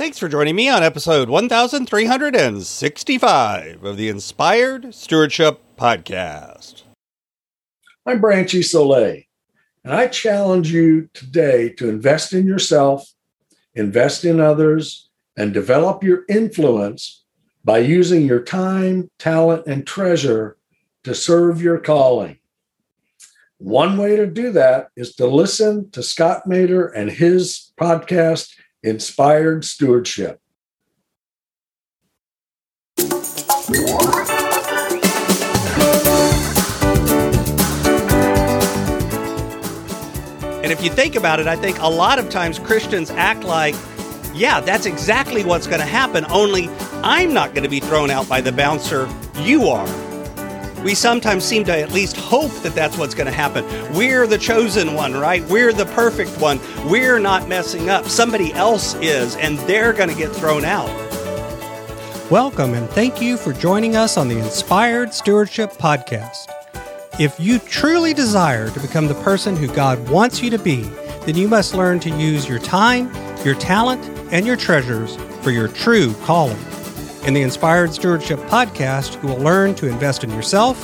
Thanks for joining me on episode 1365 of the Inspired Stewardship Podcast. I'm Branchy Soleil, and I challenge you today to invest in yourself, invest in others, and develop your influence by using your time, talent, and treasure to serve your calling. One way to do that is to listen to Scott Maderer and his podcast, Inspired Stewardship. And if you think about it, I think a lot of times Christians act like, yeah, that's exactly what's going to happen, only I'm not going to be thrown out by the bouncer, you are. We sometimes seem to at least hope that that's what's going to happen. We're the chosen one, right? We're the perfect one. We're not messing up. Somebody else is, and they're going to get thrown out. Welcome and thank you for joining us on the Inspired Stewardship Podcast. If you truly desire to become the person who God wants you to be, then you must learn to use your time, your talent, and your treasures for your true calling. In the Inspired Stewardship Podcast, you will learn to invest in yourself,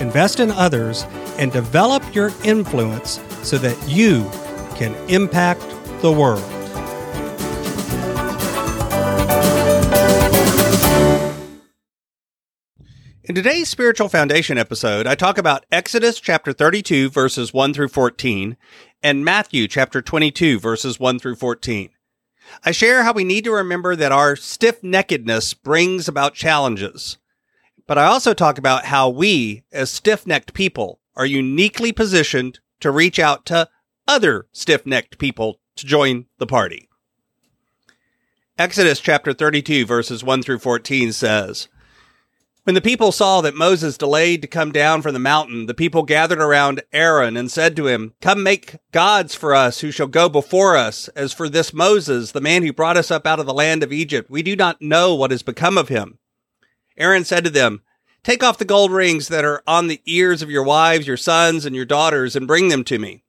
invest in others, and develop your influence so that you can impact the world. In today's Spiritual Foundation episode, I talk about Exodus chapter 32, verses 1 through 14, and Matthew chapter 22, verses 1 through 14. I share how we need to remember that our stiff neckedness brings about challenges. But I also talk about how we, as stiff necked people, are uniquely positioned to reach out to other stiff necked people to join the party. Exodus chapter 32, verses 1 through 14 says, when the people saw that Moses delayed to come down from the mountain, the people gathered around Aaron and said to him, Come make gods for us who shall go before us. As for this Moses, the man who brought us up out of the land of Egypt, we do not know what has become of him. Aaron said to them, Take off the gold rings that are on the ears of your wives, your sons, and your daughters, and bring them to me.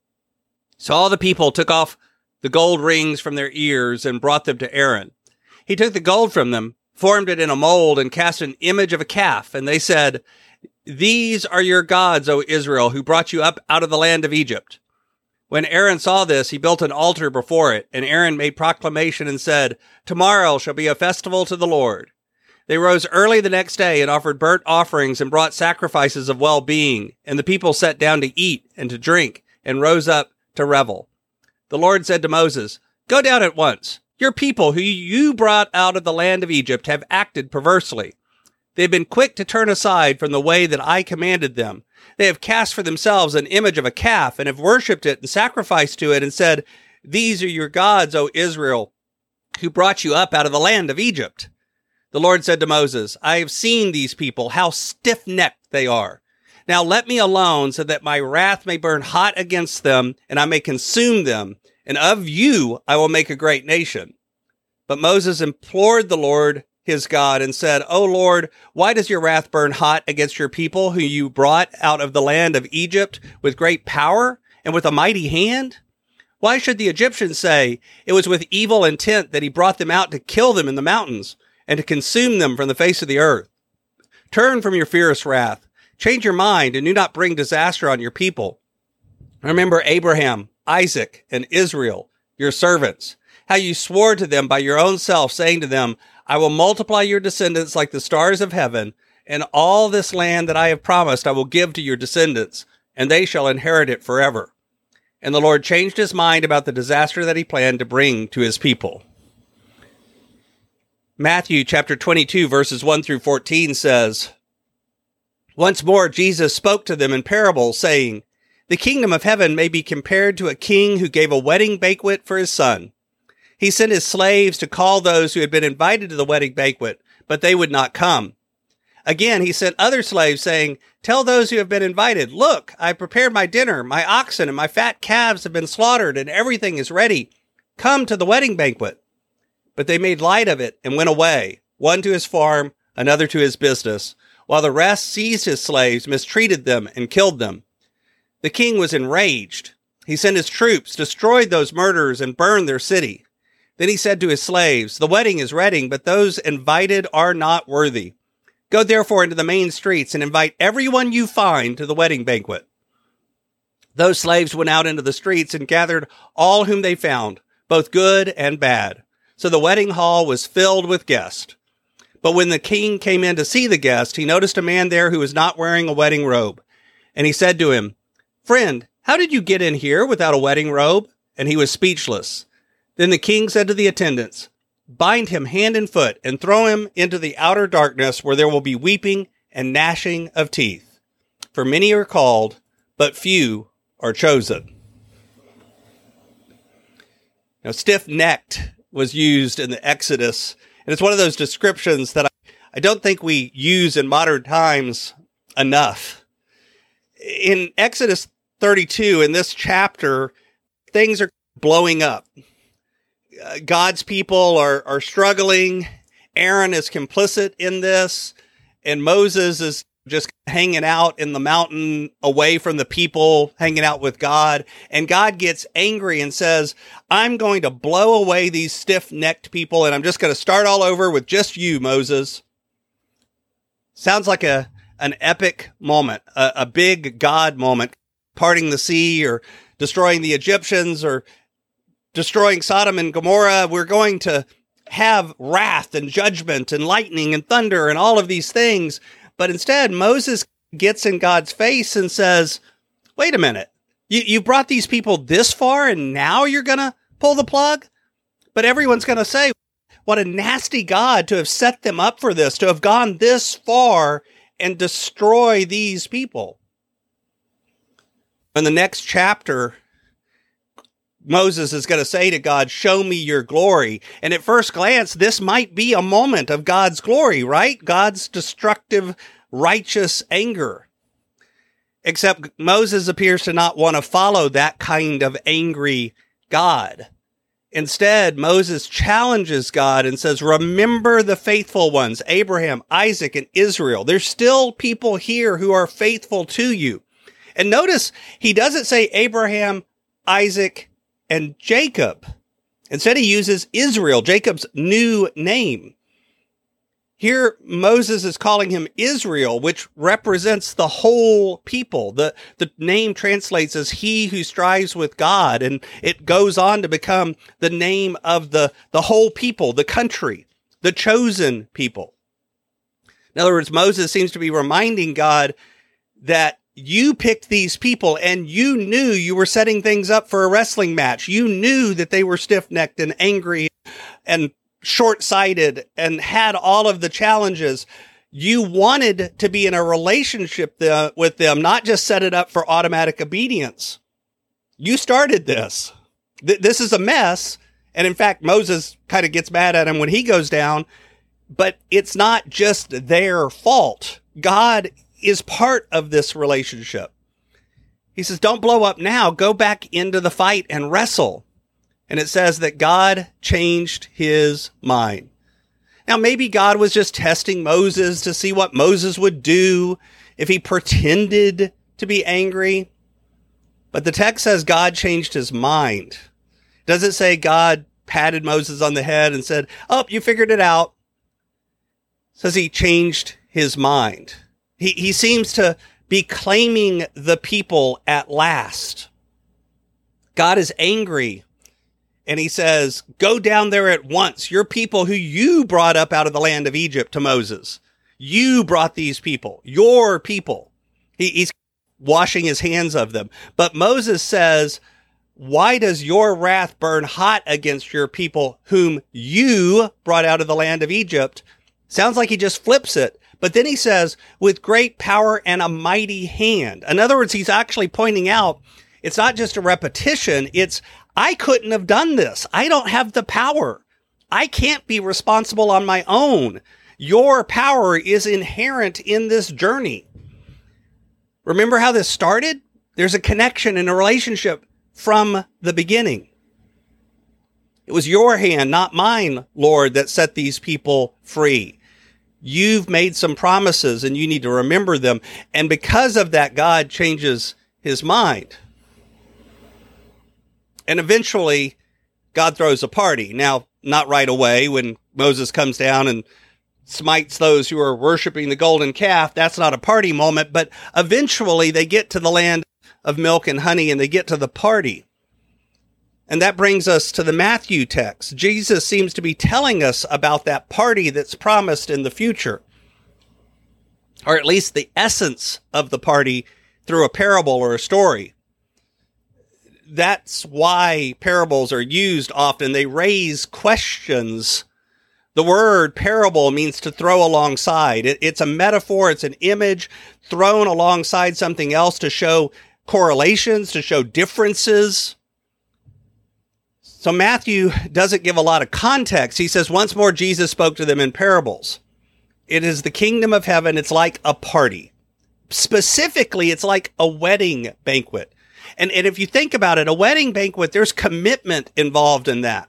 So all the people took off the gold rings from their ears and brought them to Aaron. He took the gold from them formed it in a mold and cast an image of a calf. And they said, These are your gods, O Israel, who brought you up out of the land of Egypt. When Aaron saw this, he built an altar before it, and Aaron made proclamation and said, Tomorrow shall be a festival to the Lord. They rose early the next day and offered burnt offerings and brought sacrifices of well being, and the people sat down to eat and to drink and rose up to revel. The Lord said to Moses, Go down at once. Your people who you brought out of the land of Egypt have acted perversely. They have been quick to turn aside from the way that I commanded them. They have cast for themselves an image of a calf and have worshipped it and sacrificed to it and said, These are your gods, O Israel, who brought you up out of the land of Egypt. The Lord said to Moses, I have seen these people, how stiff necked they are. Now let me alone so that my wrath may burn hot against them and I may consume them and of you I will make a great nation. But Moses implored the Lord his God and said, O Lord, why does your wrath burn hot against your people who you brought out of the land of Egypt with great power and with a mighty hand? Why should the Egyptians say it was with evil intent that he brought them out to kill them in the mountains and to consume them from the face of the earth? Turn from your fierce wrath, change your mind, and do not bring disaster on your people. Remember Abraham, Isaac, and Israel, your servants, how you swore to them by your own self, saying to them, I will multiply your descendants like the stars of heaven, and all this land that I have promised I will give to your descendants, and they shall inherit it forever. And the Lord changed his mind about the disaster that he planned to bring to his people. Matthew chapter 22 verses 1 through 14 says, Once more Jesus spoke to them in parables, saying, the kingdom of heaven may be compared to a king who gave a wedding banquet for his son. He sent his slaves to call those who had been invited to the wedding banquet, but they would not come. Again, he sent other slaves saying, Tell those who have been invited, look, I prepared my dinner, my oxen and my fat calves have been slaughtered, and everything is ready. Come to the wedding banquet. But they made light of it and went away, one to his farm, another to his business, while the rest seized his slaves, mistreated them, and killed them. The king was enraged. He sent his troops, destroyed those murderers, and burned their city. Then he said to his slaves, The wedding is ready, but those invited are not worthy. Go therefore into the main streets and invite everyone you find to the wedding banquet. Those slaves went out into the streets and gathered all whom they found, both good and bad. So the wedding hall was filled with guests. But when the king came in to see the guest, he noticed a man there who was not wearing a wedding robe. And he said to him, Friend, how did you get in here without a wedding robe? And he was speechless. Then the king said to the attendants, Bind him hand and foot and throw him into the outer darkness where there will be weeping and gnashing of teeth. For many are called, but few are chosen. Now, stiff necked was used in the Exodus, and it's one of those descriptions that I, don't think we use in modern times enough. In Exodus 32, in this chapter, things are blowing up. Uh, God's people are, are struggling. Aaron is complicit in this, and Moses is just hanging out in the mountain away from the people, hanging out with God. And God gets angry and says, I'm going to blow away these stiff necked people and I'm just going to start all over with just you, Moses. Sounds like a, an epic moment, a, a big God moment, parting the sea or destroying the Egyptians or destroying Sodom and Gomorrah. We're going to have wrath and judgment and lightning and thunder and all of these things. But instead, Moses gets in God's face and says, wait a minute. You, you brought these people this far and now you're going to pull the plug? But everyone's going to say, what a nasty God to have set them up for this, to have gone this far and destroy these people. In the next chapter, Moses is going to say to God, Show me your glory. And at first glance, this might be a moment of God's glory, right? God's destructive, righteous anger. Except Moses appears to not want to follow that kind of angry God. Instead, Moses challenges God and says, Remember the faithful ones, Abraham, Isaac, and Israel. There's still people here who are faithful to you. And notice he doesn't say Abraham, Isaac, and Jacob. Instead, he uses Israel, Jacob's new name. Here, Moses is calling him Israel, which represents the whole people. The, the name translates as he who strives with God, and it goes on to become the name of the, the whole people, the country, the chosen people. In other words, Moses seems to be reminding God that you picked these people and you knew you were setting things up for a wrestling match. You knew that they were stiff necked and angry and short sighted and had all of the challenges. You wanted to be in a relationship the, with them, not just set it up for automatic obedience. You started this. Th- this is a mess. And in fact, Moses kind of gets mad at him when he goes down, but it's not just their fault. God is part of this relationship. He says, don't blow up now. Go back into the fight and wrestle. And it says that God changed his mind. Now, maybe God was just testing Moses to see what Moses would do if he pretended to be angry. But the text says God changed his mind. Does it say God patted Moses on the head and said, Oh, you figured it out? It says he changed his mind. He, he seems to be claiming the people at last. God is angry and he says, Go down there at once. Your people who you brought up out of the land of Egypt to Moses. You brought these people, your people. He, he's washing his hands of them. But Moses says, Why does your wrath burn hot against your people whom you brought out of the land of Egypt? Sounds like he just flips it. But then he says, with great power and a mighty hand. In other words, he's actually pointing out it's not just a repetition. It's, I couldn't have done this. I don't have the power. I can't be responsible on my own. Your power is inherent in this journey. Remember how this started? There's a connection and a relationship from the beginning. It was your hand, not mine, Lord, that set these people free. You've made some promises and you need to remember them. And because of that, God changes his mind. And eventually, God throws a party. Now, not right away when Moses comes down and smites those who are worshiping the golden calf. That's not a party moment, but eventually they get to the land of milk and honey and they get to the party. And that brings us to the Matthew text. Jesus seems to be telling us about that party that's promised in the future, or at least the essence of the party through a parable or a story. That's why parables are used often. They raise questions. The word parable means to throw alongside. It, it's a metaphor. It's an image thrown alongside something else to show correlations, to show differences. So Matthew doesn't give a lot of context. He says, once more, Jesus spoke to them in parables. It is the kingdom of heaven. It's like a party. Specifically, it's like a wedding banquet. And, and if you think about it, a wedding banquet, there's commitment involved in that.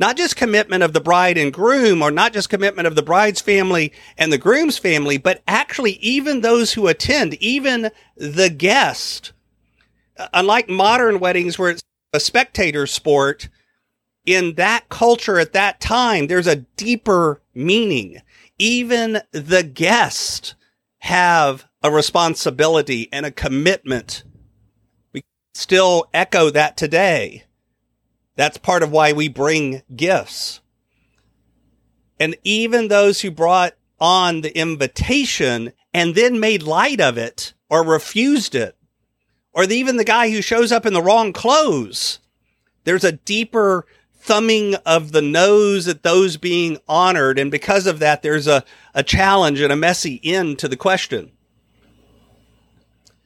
Not just commitment of the bride and groom, or not just commitment of the bride's family and the groom's family, but actually even those who attend, even the guest. Uh, unlike modern weddings where it's a spectator sport, in that culture at that time, there's a deeper meaning. Even the guests have a responsibility and a commitment. We still echo that today. That's part of why we bring gifts. And even those who brought on the invitation and then made light of it or refused it, or even the guy who shows up in the wrong clothes, there's a deeper thumbing of the nose at those being honored. And because of that, there's a, a challenge and a messy end to the question.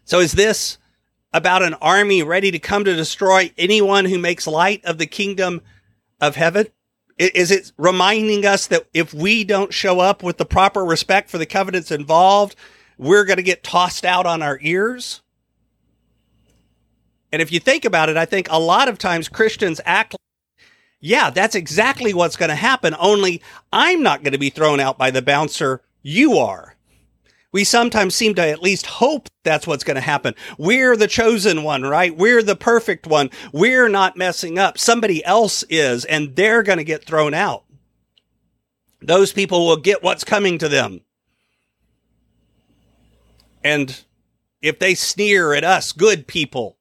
So is this about an army ready to come to destroy anyone who makes light of the kingdom of heaven? Is it reminding us that if we don't show up with the proper respect for the covenants involved, we're going to get tossed out on our ears? And if you think about it, I think a lot of times Christians act yeah, that's exactly what's going to happen. Only I'm not going to be thrown out by the bouncer. You are we sometimes seem to at least hope that's what's going to happen. We're the chosen one, right? We're the perfect one. We're not messing up. Somebody else is, and they're going to get thrown out. Those people will get what's coming to them. And if they sneer at us, good people,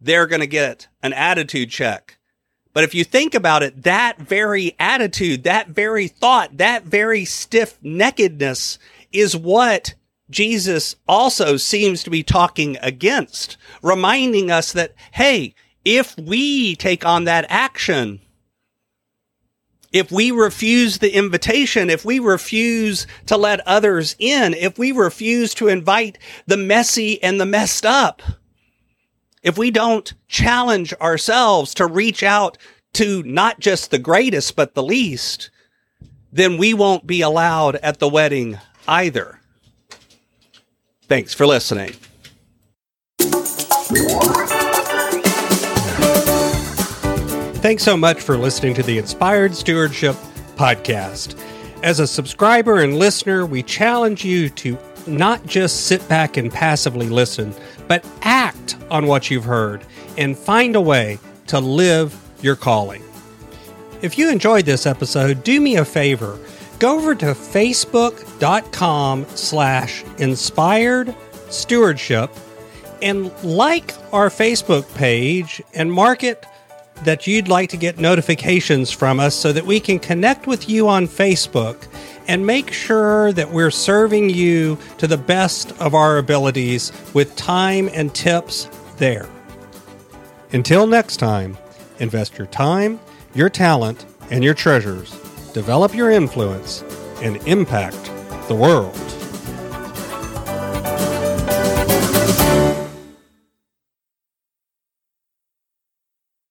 they're going to get an attitude check. But if you think about it, that very attitude, that very thought, that very stiff neckedness is what Jesus also seems to be talking against, reminding us that, hey, if we take on that action, if we refuse the invitation, if we refuse to let others in, if we refuse to invite the messy and the messed up, if we don't challenge ourselves to reach out to not just the greatest, but the least, then we won't be allowed at the wedding either. Thanks for listening. Thanks so much for listening to the Inspired Stewardship Podcast. As a subscriber and listener, we challenge you to not just sit back and passively listen, but act on what you've heard and find a way to live your calling. If you enjoyed this episode, do me a favor go over to facebook.com slash inspired stewardship and like our Facebook page and mark it that you'd like to get notifications from us so that we can connect with you on Facebook and make sure that we're serving you to the best of our abilities with time and tips there. Until next time, invest your time, your talent, and your treasures develop your influence, and impact the world.